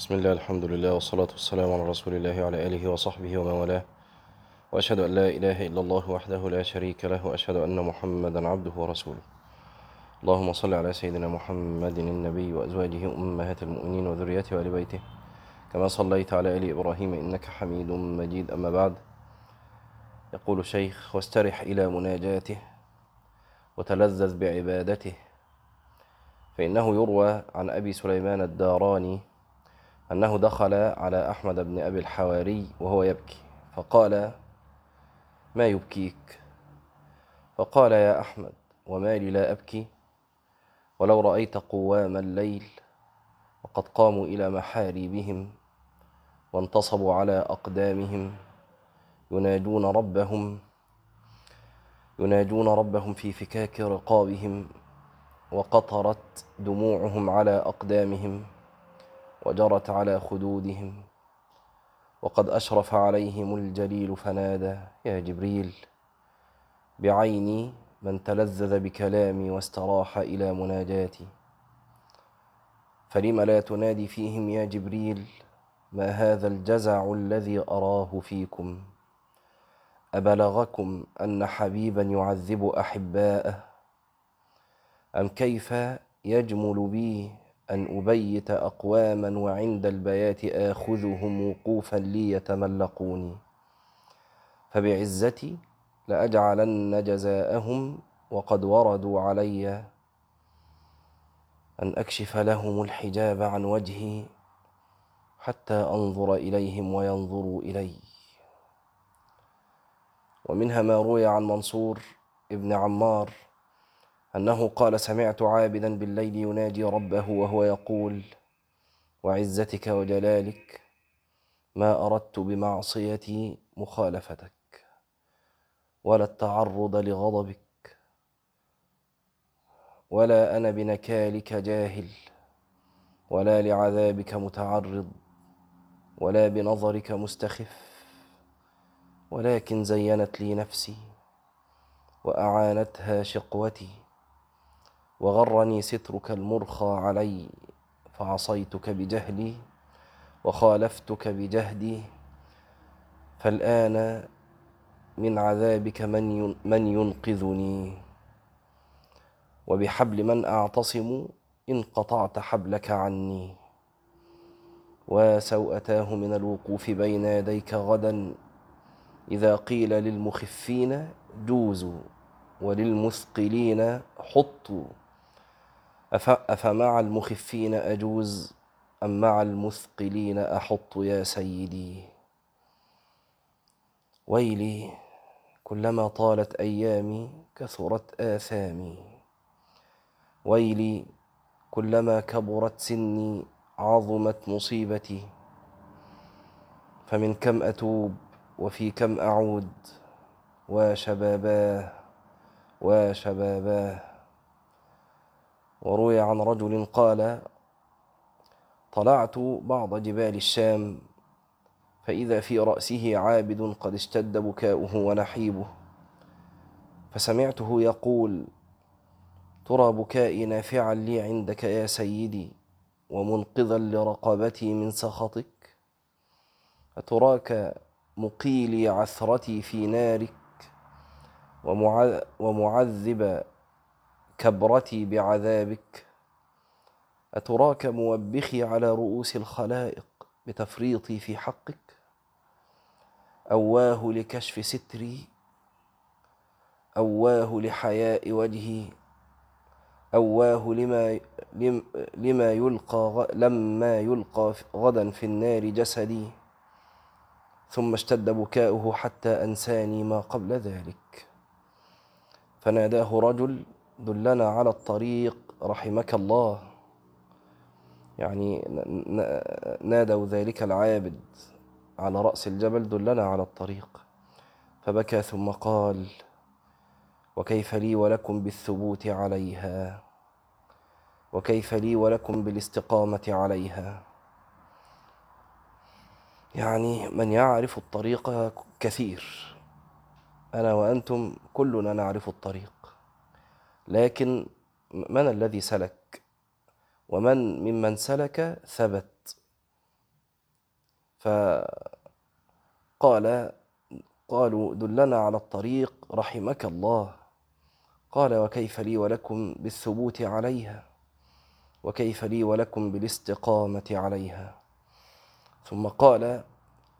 بسم الله الحمد لله والصلاة والسلام على رسول الله وعلى آله وصحبه ومن والاه. وأشهد أن لا إله إلا الله وحده لا شريك له وأشهد أن محمدا عبده ورسوله. اللهم صل على سيدنا محمد النبي وأزواجه أمهات المؤمنين وذريته وآل بيته. كما صليت على آل إبراهيم إنك حميد مجيد. أما بعد يقول الشيخ واسترح إلى مناجاته وتلذذ بعبادته فإنه يروى عن أبي سليمان الداراني أنه دخل على أحمد بن أبي الحواري وهو يبكي فقال ما يبكيك؟ فقال يا أحمد وما لي لا أبكي؟ ولو رأيت قوام الليل وقد قاموا إلى محاريبهم وانتصبوا على أقدامهم يناجون ربهم يناجون ربهم في فكاك رقابهم وقطرت دموعهم على أقدامهم وجرت على خدودهم. وقد أشرف عليهم الجليل فنادى يا جبريل بعيني من تلذذ بكلامي واستراح إلى مناجاتي. فلم لا تنادي فيهم يا جبريل ما هذا الجزع الذي أراه فيكم؟ أبلغكم أن حبيبا يعذب أحباءه؟ أم كيف يجمل بي أن أبيت أقواما وعند البيات آخذهم وقوفا لي يتملقوني فبعزتي لأجعلن جزاءهم وقد وردوا علي أن أكشف لهم الحجاب عن وجهي حتى أنظر إليهم وينظروا إلي. ومنها ما روي عن منصور ابن عمار أنه قال سمعت عابدا بالليل يناجي ربه وهو يقول وعزتك وجلالك ما أردت بمعصيتي مخالفتك ولا التعرض لغضبك ولا أنا بنكالك جاهل ولا لعذابك متعرض ولا بنظرك مستخف ولكن زينت لي نفسي وأعانتها شقوتي وغرني سترك المرخى علي فعصيتك بجهلي وخالفتك بجهدي فالآن من عذابك من من ينقذني. وبحبل من أعتصم إن قطعت حبلك عني. وسوءتاه من الوقوف بين يديك غدا إذا قيل للمخفين جوزوا وللمثقلين حطوا. أفمع المخفين أجوز أم مع المثقلين أحط يا سيدي؟ ويلي كلما طالت أيامي كثرت آثامي. ويلي كلما كبرت سني عظمت مصيبتي. فمن كم أتوب وفي كم أعود؟ وشباباه وشباباه وروي عن رجل قال طلعت بعض جبال الشام فإذا في رأسه عابد قد اشتد بكاؤه ونحيبه. فسمعته يقول ترى بكائي نافعا لي عندك يا سيدي ومنقذا لرقبتي من سخطك. أتراك مقيلي عثرتي في نارك ومعذب كبرتي بعذابك؟ أتراك موبخي على رؤوس الخلائق بتفريطي في حقك؟ أواه لكشف ستري؟ أواه لحياء وجهي؟ أواه لما لما يلقى لما يلقى غدا في النار جسدي؟ ثم اشتد بكاؤه حتى أنساني ما قبل ذلك. فناداه رجل دلنا على الطريق رحمك الله. يعني نادوا ذلك العابد على رأس الجبل دلنا على الطريق. فبكى ثم قال وكيف لي ولكم بالثبوت عليها؟ وكيف لي ولكم بالاستقامة عليها؟ يعني من يعرف الطريق كثير. أنا وأنتم كلنا نعرف الطريق. لكن من الذي سلك؟ ومن ممن سلك ثبت. فقال قالوا دلنا على الطريق رحمك الله. قال وكيف لي ولكم بالثبوت عليها؟ وكيف لي ولكم بالاستقامة عليها؟ ثم قال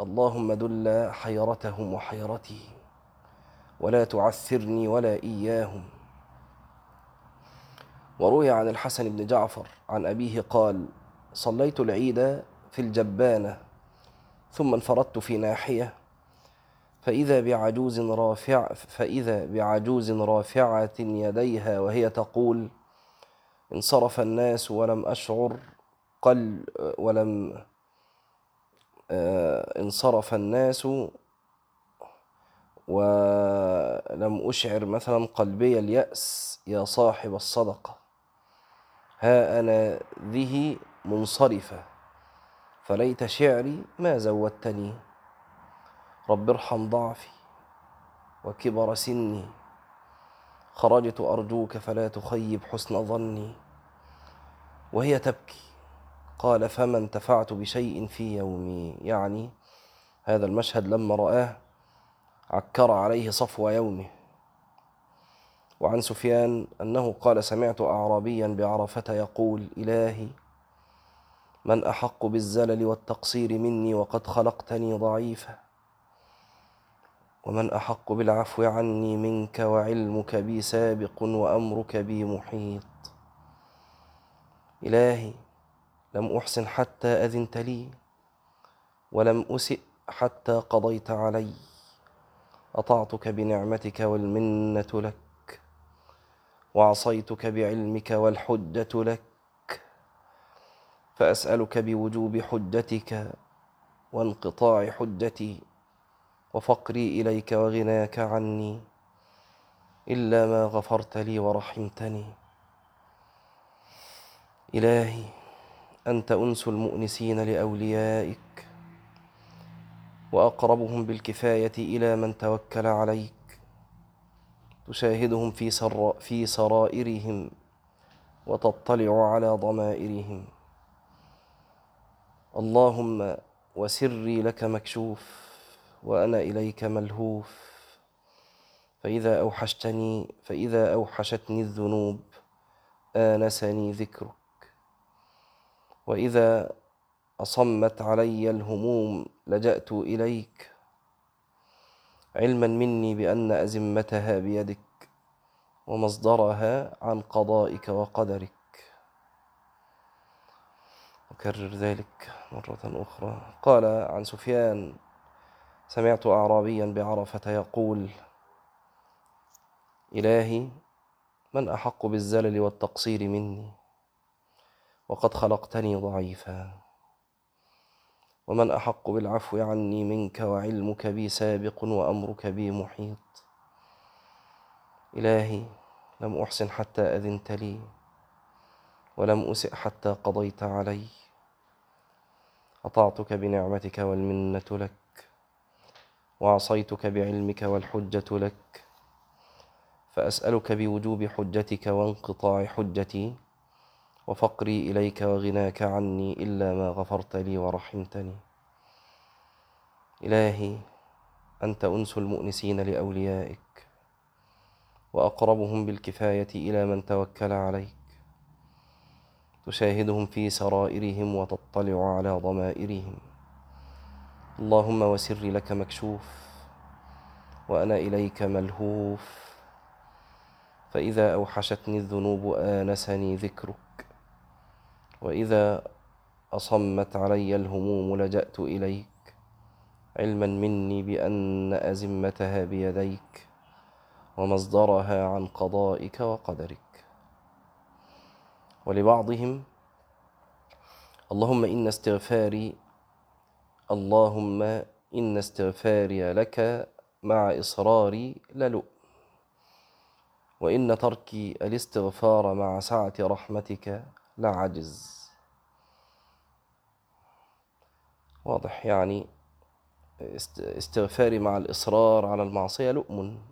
اللهم دل حيرتهم وحيرتي ولا تعثرني ولا إياهم. وروي عن الحسن بن جعفر عن أبيه قال صليت العيد في الجبانة ثم انفردت في ناحية فإذا بعجوز رافع فإذا بعجوز رافعة يديها وهي تقول انصرف الناس ولم أشعر قل ولم آه، انصرف الناس ولم أشعر مثلا قلبي اليأس يا صاحب الصدقة. ها أنا ذه منصرفة فليت شعري ما زودتني. رب ارحم ضعفي وكبر سني. خرجت أرجوك فلا تخيب حسن ظني. وهي تبكي قال فما انتفعت بشيء في يومي؟ يعني هذا المشهد لما رآه عكر عليه صفو يومه. وعن سفيان أنه قال سمعت أعرابيا بعرفة يقول إلهي من أحق بالزلل والتقصير مني وقد خلقتني ضعيفا ومن أحق بالعفو عني منك وعلمك بي سابق وأمرك بي محيط إلهي لم أحسن حتى أذنت لي ولم أسئ حتى قضيت علي أطعتك بنعمتك والمنة لك وعصيتك بعلمك والحجة لك فأسألك بوجوب حجتك وانقطاع حجتي وفقري إليك وغناك عني إلا ما غفرت لي ورحمتني. إلهي أنت أنس المؤنسين لأوليائك وأقربهم بالكفاية إلى من توكل عليك. تشاهدهم في, سر في سرائرهم وتطلع على ضمائرهم. اللهم وسري لك مكشوف وأنا إليك ملهوف. فإذا أوحشتني فإذا أوحشتني الذنوب آنسني ذكرك. وإذا أصمت علي الهموم لجأت إليك. علما مني بأن أزمتها بيدك ومصدرها عن قضائك وقدرك. أكرر ذلك مرة أخرى. قال عن سفيان سمعت أعرابيا بعرفة يقول إلهي من أحق بالزلل والتقصير مني وقد خلقتني ضعيفا. ومن أحق بالعفو عني منك وعلمك بي سابق وأمرك بي محيط. إلهي لم أحسن حتى أذنت لي ولم أسئ حتى قضيت علي. أطعتك بنعمتك والمنة لك وعصيتك بعلمك والحجة لك. فأسألك بوجوب حجتك وانقطاع حجتي وفقري إليك وغناك عني إلا ما غفرت لي ورحمتني. إلهي أنت أنس المؤنسين لأوليائك وأقربهم بالكفاية إلى من توكل عليك. تشاهدهم في سرائرهم وتطلع على ضمائرهم. اللهم وسري لك مكشوف وأنا إليك ملهوف. فإذا أوحشتني الذنوب آنسني ذكرك. وإذا أصمت علي الهموم لجأت إليك. علما مني بأن أزمتها بيديك ومصدرها عن قضائك وقدرك. ولبعضهم اللهم إن استغفاري اللهم إن استغفاري لك مع إصراري للؤ وإن تركي الاستغفار مع سعة رحمتك لعجز واضح. يعني استغفاري مع الإصرار على المعصية لؤم.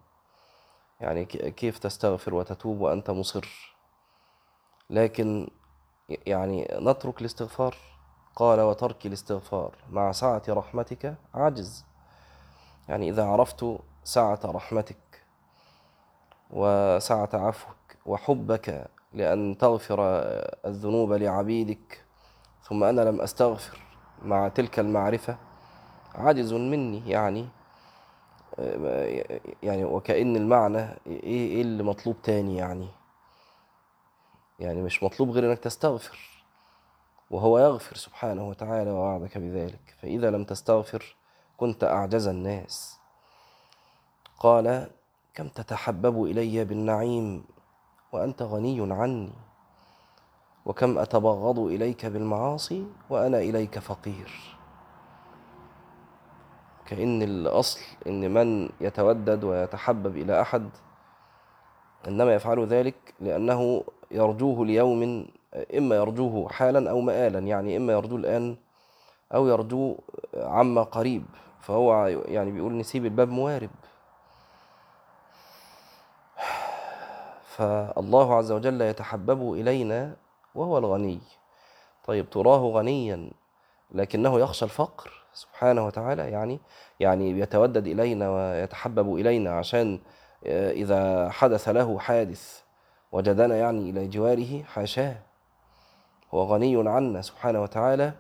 يعني كيف تستغفر وتتوب وأنت مصر؟ لكن يعني نترك الاستغفار. قال وترك الاستغفار. مع سعة رحمتك عجز يعني إذا عرفت سعة رحمتك وسعة عفوك وحبك لأن تغفر الذنوب لعبيدك ثم أنا لم أستغفر مع تلك المعرفة. عاجز مني يعني يعني وكأن المعنى إيه, إيه اللي مطلوب تاني يعني؟ يعني مش مطلوب غير أنك تستغفر وهو يغفر سبحانه وتعالى ووعدك بذلك. فإذا لم تستغفر كنت أعجز الناس. قال كم تتحبب إلي بالنعيم وأنت غني عني. وكم أتبغض إليك بالمعاصي وأنا إليك فقير. كأن الأصل إن من يتودد ويتحبب إلى أحد إنما يفعل ذلك لأنه يرجوه ليوم إما يرجوه حالا أو مآلا يعني إما يرجوه الآن أو يرجوه عما قريب. فهو يعني بيقول نسيب الباب موارب. فالله عز وجل يتحبب إلينا وهو الغني. طيب تراه غنيا لكنه يخشى الفقر سبحانه وتعالى؟ يعني يعني يتودد إلينا ويتحبب إلينا عشان إذا حدث له حادث وجدنا يعني إلى جواره حاشاه. هو غني عنا سبحانه وتعالى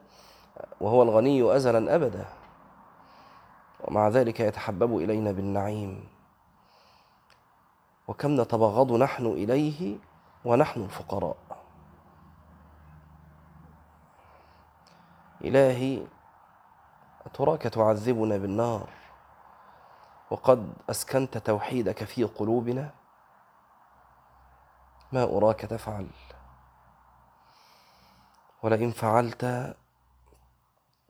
وهو الغني أزلا أبدا. ومع ذلك يتحبب إلينا بالنعيم. وكم نتبغض نحن إليه ونحن الفقراء. إلهي أتراك تعذبنا بالنار؟ وقد أسكنت توحيدك في قلوبنا؟ ما أراك تفعل؟ ولئن فعلت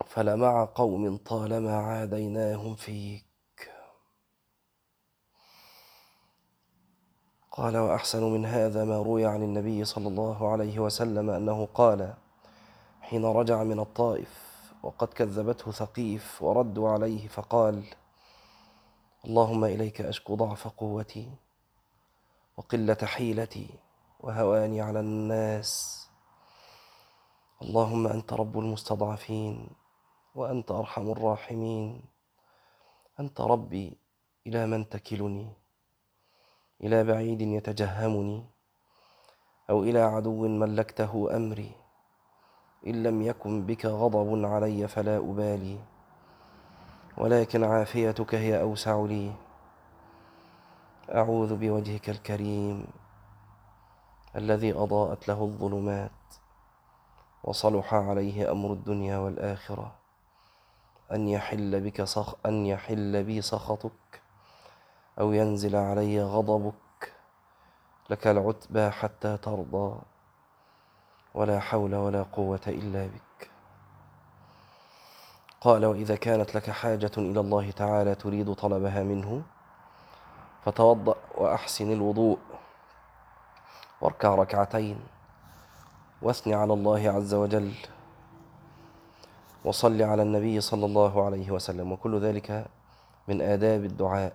فلمع قوم طالما عاديناهم فيك. قال وأحسن من هذا ما روي عن النبي صلى الله عليه وسلم أنه قال حين رجع من الطائف وقد كذبته ثقيف وردوا عليه فقال اللهم إليك أشكو ضعف قوتي وقلة حيلتي وهواني على الناس. اللهم أنت رب المستضعفين وأنت أرحم الراحمين. أنت ربي إلى من تكلني. إلى بعيد يتجهمني أو إلى عدو ملكته أمري. إن لم يكن بك غضب علي فلا أبالي ولكن عافيتك هي أوسع لي. أعوذ بوجهك الكريم الذي أضاءت له الظلمات وصلح عليه أمر الدنيا والآخرة. أن يحل بك صخ أن يحل بي سخطك. أو ينزل علي غضبك لك العتبى حتى ترضى ولا حول ولا قوة إلا بك. قال وإذا كانت لك حاجة إلى الله تعالى تريد طلبها منه فتوضأ وأحسن الوضوء واركع ركعتين واثني على الله عز وجل وصل على النبي صلى الله عليه وسلم. وكل ذلك من آداب الدعاء.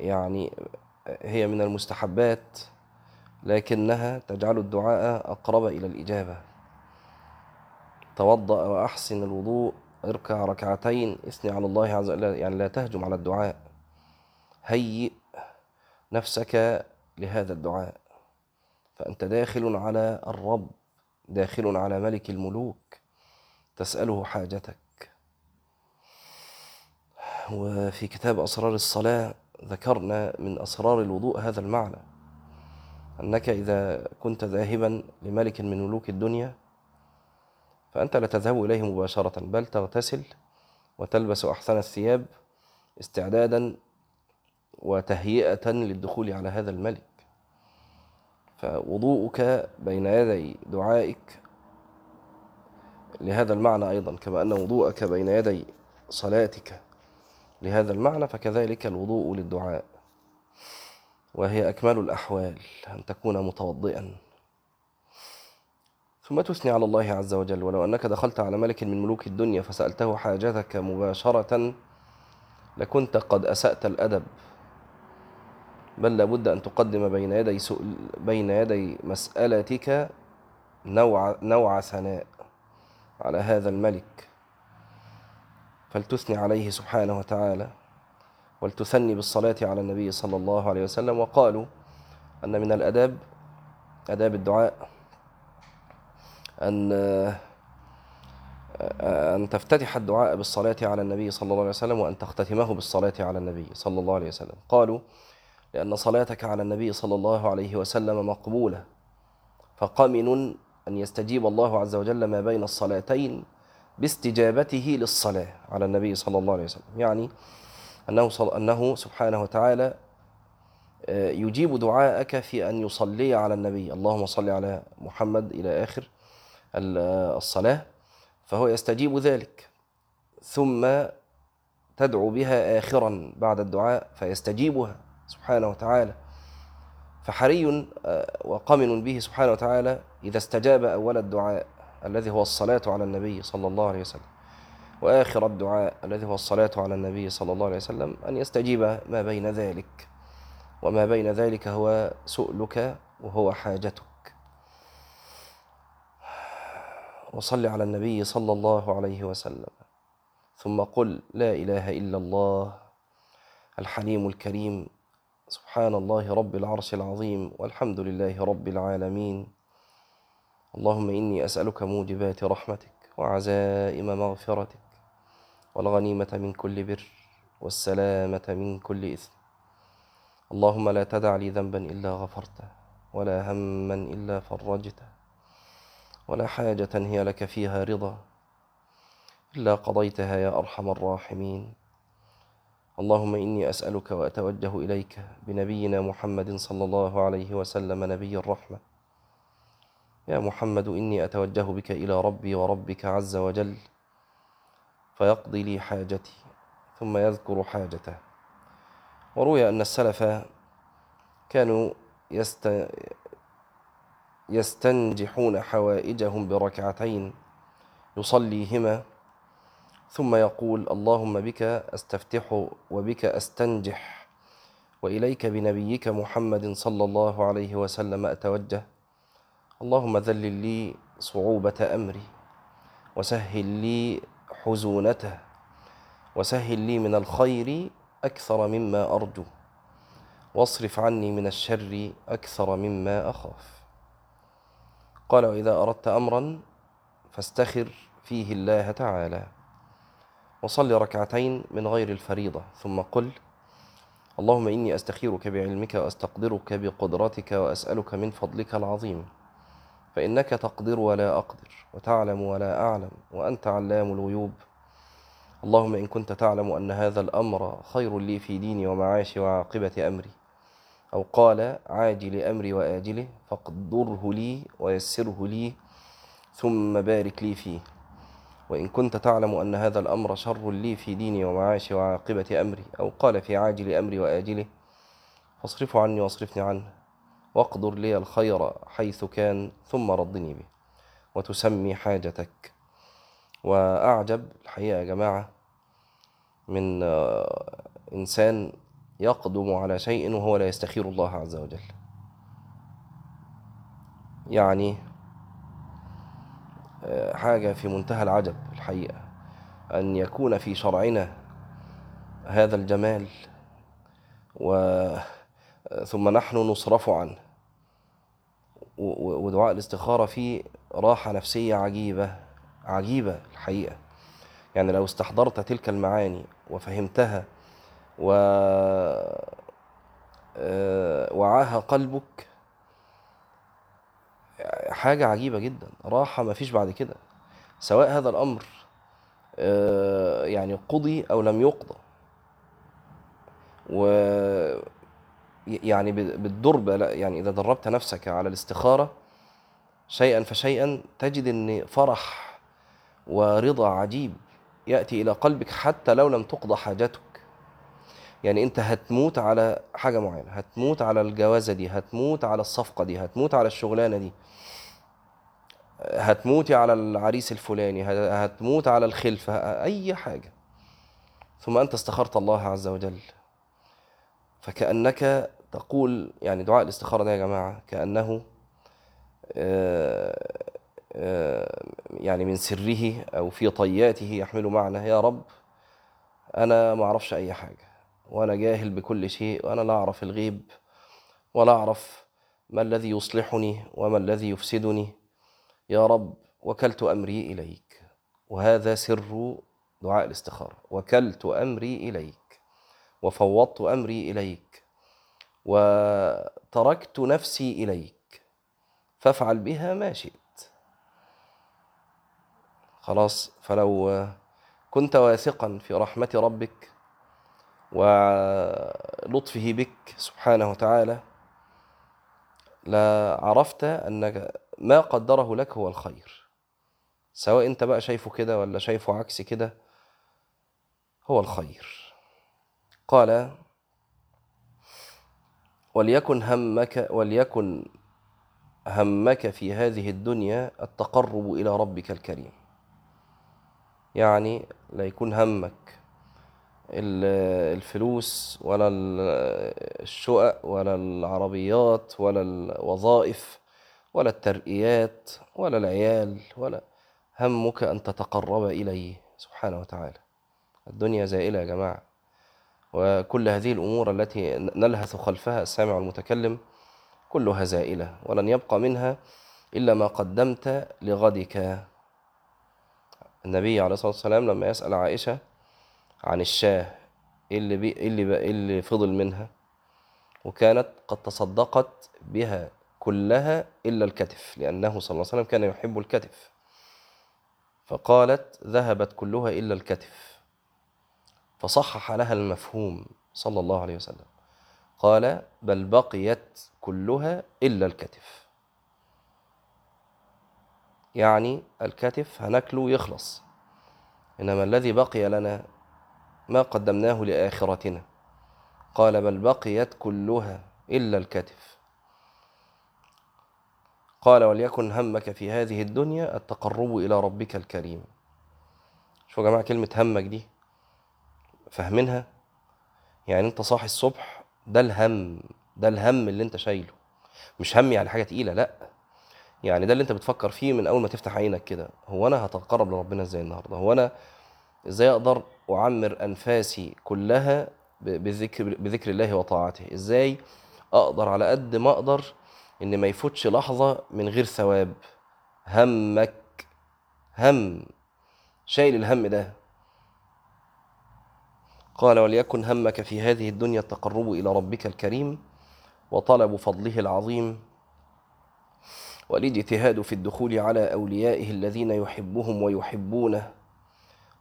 يعني هي من المستحبات لكنها تجعل الدعاء أقرب إلى الإجابة. توضأ وأحسن الوضوء اركع ركعتين اثني على الله عز وجل يعني لا تهجم على الدعاء. هيئ نفسك لهذا الدعاء. فأنت داخل على الرب داخل على ملك الملوك تسأله حاجتك. وفي كتاب أسرار الصلاة ذكرنا من أسرار الوضوء هذا المعنى أنك إذا كنت ذاهبا لملك من ملوك الدنيا فأنت لا تذهب إليه مباشرة بل تغتسل وتلبس أحسن الثياب استعدادا وتهيئة للدخول على هذا الملك. فوضوءك بين يدي دعائك لهذا المعنى أيضا كما أن وضوءك بين يدي صلاتك. لهذا المعنى فكذلك الوضوء للدعاء وهي أكمل الأحوال أن تكون متوضئا. ثم تثني على الله عز وجل ولو أنك دخلت على ملك من ملوك الدنيا فسألته حاجتك مباشرة لكنت قد أسأت الأدب. بل لابد أن تقدم بين يدي سؤل بين يدي مسألتك نوع, نوع ثناء على هذا الملك. فلتثني عليه سبحانه وتعالى ولتثني بالصلاة على النبي صلى الله عليه وسلم. وقالوا أن من الأداب أداب الدعاء أن أن تفتتح الدعاء بالصلاة على النبي صلى الله عليه وسلم وأن تختتمه بالصلاة على النبي صلى الله عليه وسلم. قالوا لأن صلاتك على النبي صلى الله عليه وسلم مقبولة فقمن أن يستجيب الله عز وجل ما بين الصلاتين باستجابته للصلاة على النبي صلى الله عليه وسلم. يعني أنه, صل... أنه سبحانه وتعالى آه، يجيب دعاءك في أن يصلي على النبي. اللهم صل على محمد إلى آخر آه، الصلاة. فهو يستجيب ذلك. ثم تدعو بها آخرا بعد الدعاء فيستجيبها سبحانه وتعالى. فحري آه، وقمن به سبحانه وتعالى إذا استجاب أول الدعاء. الذي هو الصلاة على النبي صلى الله عليه وسلم. وآخر الدعاء الذي هو الصلاة على النبي صلى الله عليه وسلم أن يستجيب ما بين ذلك. وما بين ذلك هو سؤلك وهو حاجتك. وصل على النبي صلى الله عليه وسلم. ثم قل لا إله إلا الله الحليم الكريم سبحان الله رب العرش العظيم والحمد لله رب العالمين. اللهم إني أسألك موجبات رحمتك وعزائم مغفرتك والغنيمة من كل بر والسلامة من كل إثم. اللهم لا تدع لي ذنبا إلا غفرته ولا هما إلا فرجته ولا حاجة هي لك فيها رضا إلا قضيتها يا أرحم الراحمين. اللهم إني أسألك وأتوجه إليك بنبينا محمد صلى الله عليه وسلم نبي الرحمة. يا محمد إني أتوجه بك إلى ربي وربك عز وجل فيقضي لي حاجتي ثم يذكر حاجته. وروي أن السلف كانوا يست يستنجحون حوائجهم بركعتين يصليهما ثم يقول اللهم بك أستفتح وبك أستنجح وإليك بنبيك محمد صلى الله عليه وسلم أتوجه اللهم ذلل لي صعوبة أمري وسهل لي حزونته وسهل لي من الخير أكثر مما أرجو واصرف عني من الشر أكثر مما أخاف. قال وإذا أردت امرا فاستخر فيه الله تعالى وصل ركعتين من غير الفريضة ثم قل اللهم إني أستخيرك بعلمك وأستقدرك بقدرتك وأسألك من فضلك العظيم. فإنك تقدر ولا أقدر وتعلم ولا أعلم وأنت علام الغيوب. اللهم إن كنت تعلم أن هذا الأمر خير لي في ديني ومعاشي وعاقبة أمري أو قال عاجل أمري وآجله فاقدره لي ويسره لي ثم بارك لي فيه. وإن كنت تعلم أن هذا الأمر شر لي في ديني ومعاشي وعاقبة أمري أو قال في عاجل أمري وآجله فاصرفه عني واصرفني عنه. واقدر لي الخير حيث كان ثم ردني به. وتسمي حاجتك. وأعجب الحقيقة يا جماعة من آه، إنسان يقدم على شيء وهو لا يستخير الله عز وجل. يعني حاجة في منتهى العجب الحقيقة. أن يكون في شرعنا هذا الجمال و ثم نحن نصرف عنه. ودعاء الاستخارة فيه راحة نفسية عجيبة عجيبة الحقيقة. يعني لو استحضرت تلك المعاني وفهمتها و آه، وعاها قلبك حاجة عجيبة جدا. راحة ما فيش بعد كده. سواء هذا الأمر آه، يعني قضي أو لم يقضى. و يعني لا يعني إذا دربت نفسك على الاستخارة شيئا فشيئا تجد أن فرح ورضا عجيب يأتي إلى قلبك حتى لو لم تقضى حاجتك. يعني أنت هتموت على حاجة معينة هتموت على الجوازة دي هتموت على الصفقة دي هتموت على الشغلانة دي. هتموتي على العريس الفلاني هتموت على الخلفة أي حاجة. ثم أنت استخرت الله عز وجل. فكأنك تقول يعني دعاء الاستخارة ده يا جماعة كأنه آه، آه، يعني من سره أو في طياته يحمل معنى يا رب أنا ما أعرفش أي حاجة وأنا جاهل بكل شيء وأنا لا أعرف الغيب ولا أعرف ما الذي يصلحني وما الذي يفسدني. يا رب وكلت أمري إليك وهذا سر دعاء الاستخارة وكلت أمري إليك. وفوضت أمري إليك وتركت نفسي إليك فافعل بها ما شئت. خلاص فلو كنت واثقا في رحمة ربك ولطفه بك سبحانه وتعالى لعرفت أن ما قدره لك هو الخير. سواء أنت بقى شايفه كده ولا شايفه عكس كده هو الخير. قال وليكن همك وليكن همك في هذه الدنيا التقرب إلى ربك الكريم. يعني لا يكون همك الفلوس ولا الشقق ولا العربيات ولا الوظائف ولا الترقيات ولا العيال ولا همك أن تتقرب إليه سبحانه وتعالى. الدنيا زائلة يا جماعة. وكل هذه الأمور التي نلهث خلفها السامع المتكلم كلها زائلة ولن يبقى منها إلا ما قدمت لغدك. النبي عليه الصلاة والسلام لما يسأل عائشة عن الشاه إيه اللي, بي إيه اللي, إيه اللي فضل منها؟ وكانت قد تصدقت بها كلها إلا الكتف لأنه صلى الله عليه وسلم كان يحب الكتف. فقالت ذهبت كلها إلا الكتف. فصحح لها المفهوم صلى الله عليه وسلم. قال بل بقيت كلها إلا الكتف. يعني الكتف هناكله يخلص. إنما الذي بقي لنا ما قدمناه لآخرتنا. قال بل بقيت كلها إلا الكتف. قال وليكن همك في هذه الدنيا التقرب إلى ربك الكريم. شو يا جماعة كلمة همك دي فاهمينها؟ يعني انت صاحي الصبح ده الهم ده الهم اللي انت شايله. مش هم يعني حاجة تقيلة لأ. يعني ده اللي انت بتفكر فيه من أول ما تفتح عينك كده. هو أنا هتقرب لربنا إزاي النهارده؟ هو أنا إزاي أقدر أعمر أنفاسي كلها بذكر بذكر الله وطاعته؟ إزاي أقدر على قد ما أقدر إن ما يفوتش لحظة من غير ثواب؟ همك هم. شايل الهم ده. قال وليكن همك في هذه الدنيا التقرب إلى ربك الكريم وطلب فضله العظيم والاجتهاد في الدخول على أوليائه الذين يحبهم ويحبونه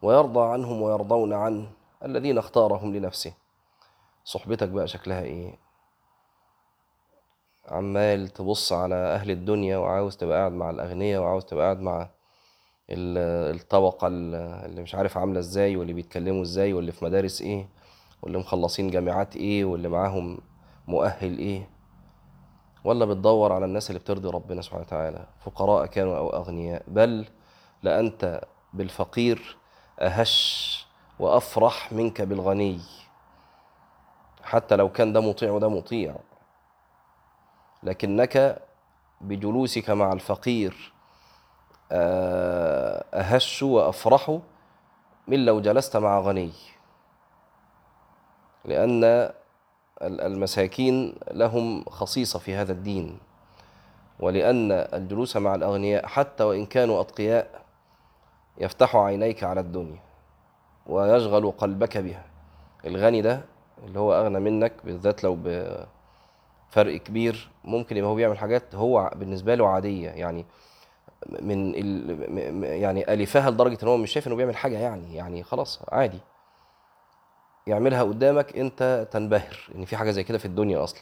ويرضى عنهم ويرضون عنه الذين اختارهم لنفسه. صحبتك بقى شكلها إيه؟ عمال تبص على أهل الدنيا وعاوز تبقى قاعد مع الأغنياء وعاوز تبقى قاعد مع الطبقة اللي مش عارف عاملة إزاي واللي بيتكلموا إزاي واللي في مدارس إيه واللي مخلصين جامعات إيه واللي معاهم مؤهل إيه. ولا بتدور على الناس اللي بترضي ربنا سبحانه وتعالى فقراء كانوا أو أغنياء. بل لأنت بالفقير أهش وأفرح منك بالغني. حتى لو كان ده مطيع وده مطيع. لكنك بجلوسك مع الفقير أهش وأفرح من لو جلست مع غني. لأن المساكين لهم خصيصة في هذا الدين. ولأن الجلوس مع الأغنياء حتى وإن كانوا أتقياء يفتح عينيك على الدنيا ويشغل قلبك بها. الغني ده اللي هو أغنى منك بالذات لو بفرق كبير ممكن يبقى هو بيعمل حاجات هو بالنسبة له عادية. يعني من ال... يعني ألفها لدرجة إن هو مش شايف إنه بيعمل حاجة يعني يعني خلاص عادي. يعملها قدامك أنت تنبهر إن في حاجة زي كده في الدنيا أصلا.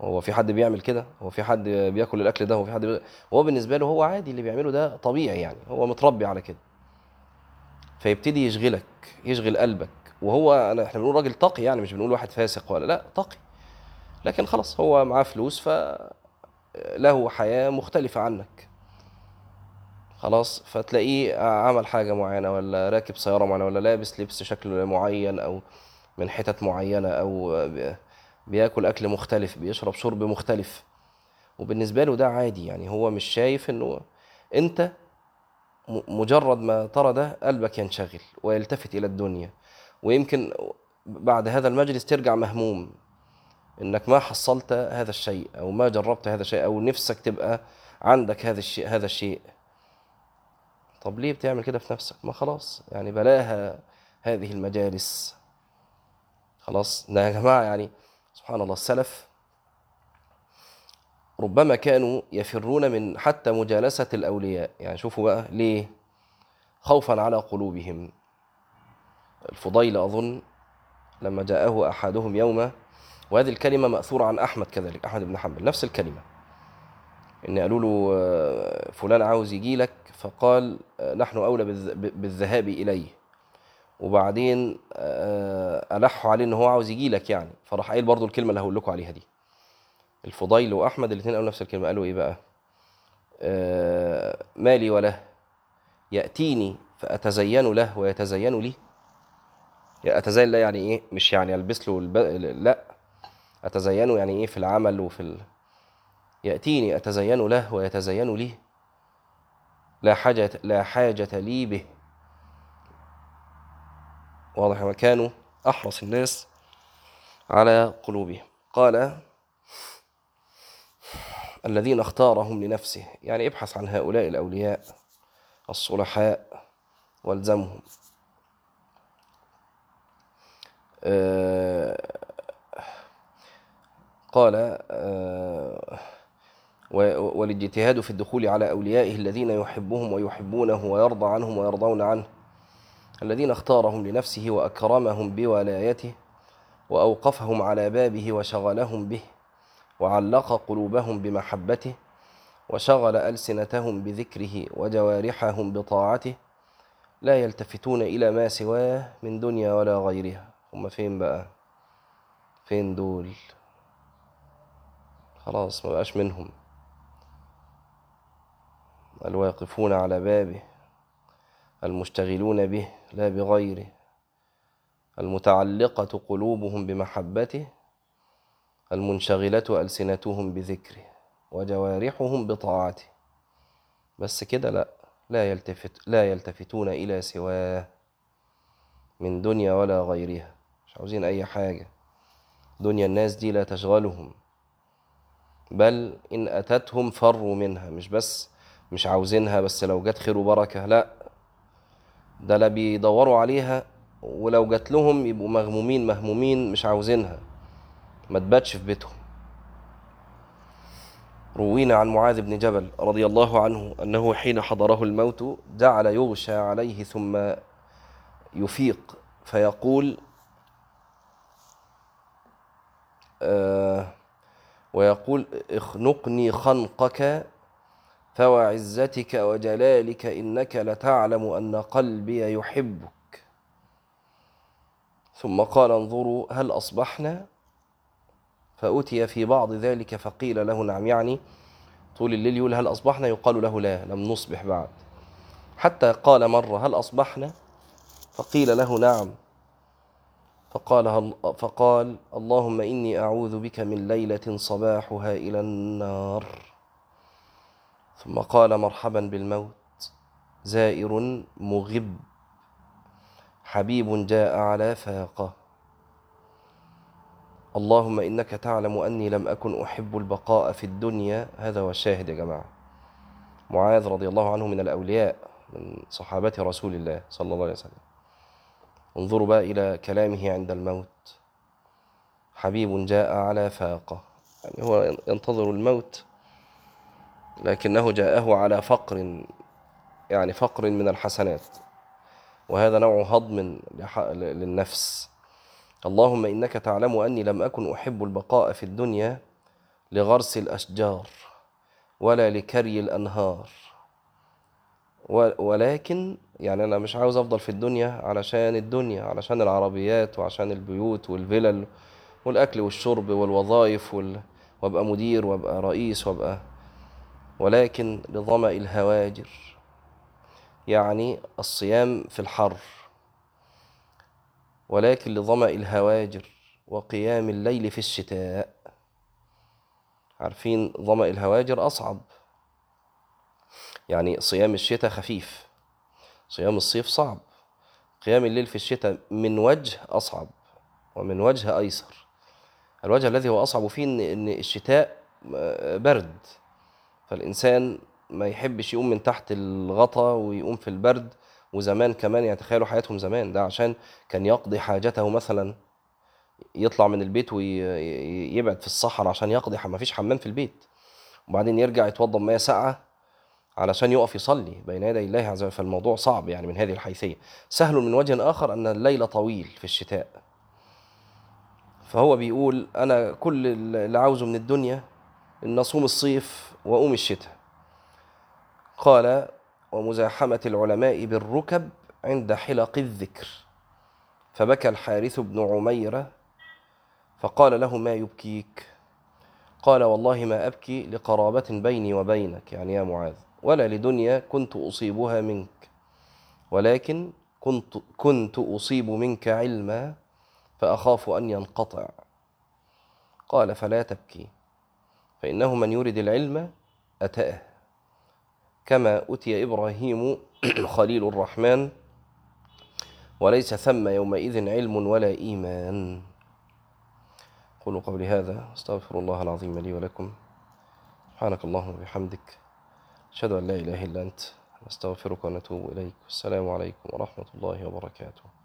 هو في حد بيعمل كده؟ هو في حد بياكل الأكل ده؟ هو في حد بي... هو بالنسبة له هو عادي اللي بيعمله ده طبيعي يعني هو متربي على كده. فيبتدي يشغلك يشغل قلبك. وهو أنا إحنا بنقول راجل تقي يعني مش بنقول واحد فاسق ولا لا تقي لكن خلاص هو معاه فلوس فله حياة مختلفة عنك. خلاص فتلاقيه عمل حاجة معينة ولا راكب سيارة معينة ولا لابس لبس شكل معين أو من حتت معينة أو بياكل أكل مختلف بيشرب شرب مختلف. وبالنسبة له ده عادي يعني هو مش شايف إنه أنت مجرد ما ترى ده قلبك ينشغل ويلتفت إلى الدنيا. ويمكن بعد هذا المجلس ترجع مهموم إنك ما حصلت هذا الشيء أو ما جربت هذا الشيء أو نفسك تبقى عندك هذا الشيء هذا الشيء. طب ليه بتعمل كده في نفسك؟ ما خلاص يعني بلاها هذه المجالس. خلاص ده يا جماعة يعني سبحان الله السلف ربما كانوا يفرون من حتى مجالسة الأولياء. يعني شوفوا بقى ليه. خوفا على قلوبهم. الفضيل أظن لما جاءه أحدهم يوما وهذه الكلمة مأثورة عن أحمد كذلك أحمد بن حنبل نفس الكلمة. إن قالوا له آه، فلان عاوز يجي لك. فقال آه، نحن أولى بالذهاب إليه. وبعدين آه، ألحوا عليه إن هو عاوز يجي لك يعني. فراح قايل برضو الكلمة اللي هقول لكم عليها دي. الفضيل وأحمد الاثنين قالوا نفس الكلمة. قالوا إيه بقى؟ مالي وله؟ يأتيني فأتزين له ويتزين لي. أتزين لا يعني إيه؟ مش يعني ألبس له الب... لا. أتزينه يعني إيه؟ في العمل وفي ال... يأتيني أتزين له ويتزين لي. لا حاجة لا حاجة لي به. واضح ما كانوا أحرص الناس على قلوبهم. قال الذين اختارهم لنفسه. يعني ابحث عن هؤلاء الأولياء الصلحاء والزمهم. آه، قال آه، والاجتهاد في الدخول على أوليائه الذين يحبهم ويحبونه ويرضى عنهم ويرضون عنه الذين اختارهم لنفسه وأكرمهم بولايته وأوقفهم على بابه وشغلهم به وعلق قلوبهم بمحبته وشغل ألسنتهم بذكره وجوارحهم بطاعته لا يلتفتون إلى ما سواه من دنيا ولا غيرها. هم فين بقى؟ فين دول؟ خلاص ما بقاش منهم. الواقفون على بابه المشتغلون به لا بغيره المتعلقة قلوبهم بمحبته المنشغلة ألسنتهم بذكره وجوارحهم بطاعته. بس كده لا لا يلتفت لا يلتفتون إلى سواه من دنيا ولا غيرها. مش عاوزين أي حاجة. دنيا الناس دي لا تشغلهم. بل إن أتتهم فروا منها مش بس مش عاوزينها بس لو جت خير وبركة. لا ده لا بيدوروا عليها ولو جت لهم يبقوا مغمومين مهمومين مش عاوزينها. ما تباتش في بيتهم. روينا عن معاذ بن جبل رضي الله عنه أنه حين حضره الموت جعل يغشى عليه ثم يفيق فيقول آه ويقول اخنقني خنقك فوعزتك وجلالك إنك لتعلم أن قلبي يحبك. ثم قال انظروا هل أصبحنا؟ فأتي في بعض ذلك فقيل له نعم يعني طول الليل يقول هل أصبحنا؟ يقال له لا لم نصبح بعد. حتى قال مرة هل أصبحنا؟ فقيل له نعم. فقال, فقال اللهم إني أعوذ بك من ليلة صباحها إلى النار. ثم قال مرحبا بالموت زائر مغب حبيب جاء على فاقه. اللهم إنك تعلم أني لم أكن أحب البقاء في الدنيا. هذا هو الشاهد يا جماعة. معاذ رضي الله عنه من الأولياء من صحابة رسول الله صلى الله عليه وسلم. انظروا بقى إلى كلامه عند الموت. حبيب جاء على فاقة. يعني هو ينتظر الموت. لكنه جاءه على فقر يعني فقر من الحسنات. وهذا نوع هضم للنفس. اللهم إنك تعلم أني لم أكن أحب البقاء في الدنيا لغرس الأشجار ولا لكري الأنهار. ولكن يعني أنا مش عاوز أفضل في الدنيا علشان الدنيا علشان العربيات وعشان البيوت والفلل والأكل والشرب والوظائف وال... وأبقى مدير وأبقى رئيس وأبقى ولكن لظمأ الهواجر يعني الصيام في الحر. ولكن لظمأ الهواجر وقيام الليل في الشتاء. عارفين ظمأ الهواجر أصعب. يعني صيام الشتاء خفيف. صيام الصيف صعب. قيام الليل في الشتاء من وجه أصعب ومن وجه أيسر. الوجه الذي هو أصعب فيه إن الشتاء برد. فالإنسان ما يحبش يقوم من تحت الغطا ويقوم في البرد وزمان كمان يعني تخيلوا حياتهم زمان ده عشان كان يقضي حاجته مثلا يطلع من البيت ويبعد في الصحراء عشان يقضي ما فيش حمام في البيت. وبعدين يرجع يتوضا مية ساقعة علشان يقف يصلي بين يدي الله عز وجل. فالموضوع صعب يعني من هذه الحيثية. سهل من وجه آخر أن الليل طويل في الشتاء. فهو بيقول أنا كل اللي عاوزه من الدنيا إن اصوم الصيف واقوم الشتاء. قال ومزاحمة العلماء بالركب عند حلق الذكر. فبكى الحارث بن عميرة فقال له ما يبكيك؟ قال والله ما أبكي لقرابة بيني وبينك يعني يا معاذ ولا لدنيا كنت أصيبها منك ولكن كنت كنت أصيب منك علما فأخاف أن ينقطع. قال فلا تبكي. فإنه من يرد العلم أتاه. كما أتي إبراهيم خليل الرحمن وليس ثم يومئذ علم ولا إيمان. قولوا قولي هذا أستغفر الله العظيم لي ولكم. سبحانك اللهم وبحمدك أشهد أن لا إله إلا أنت نستغفرك ونتوب إليك. والسلام عليكم ورحمة الله وبركاته.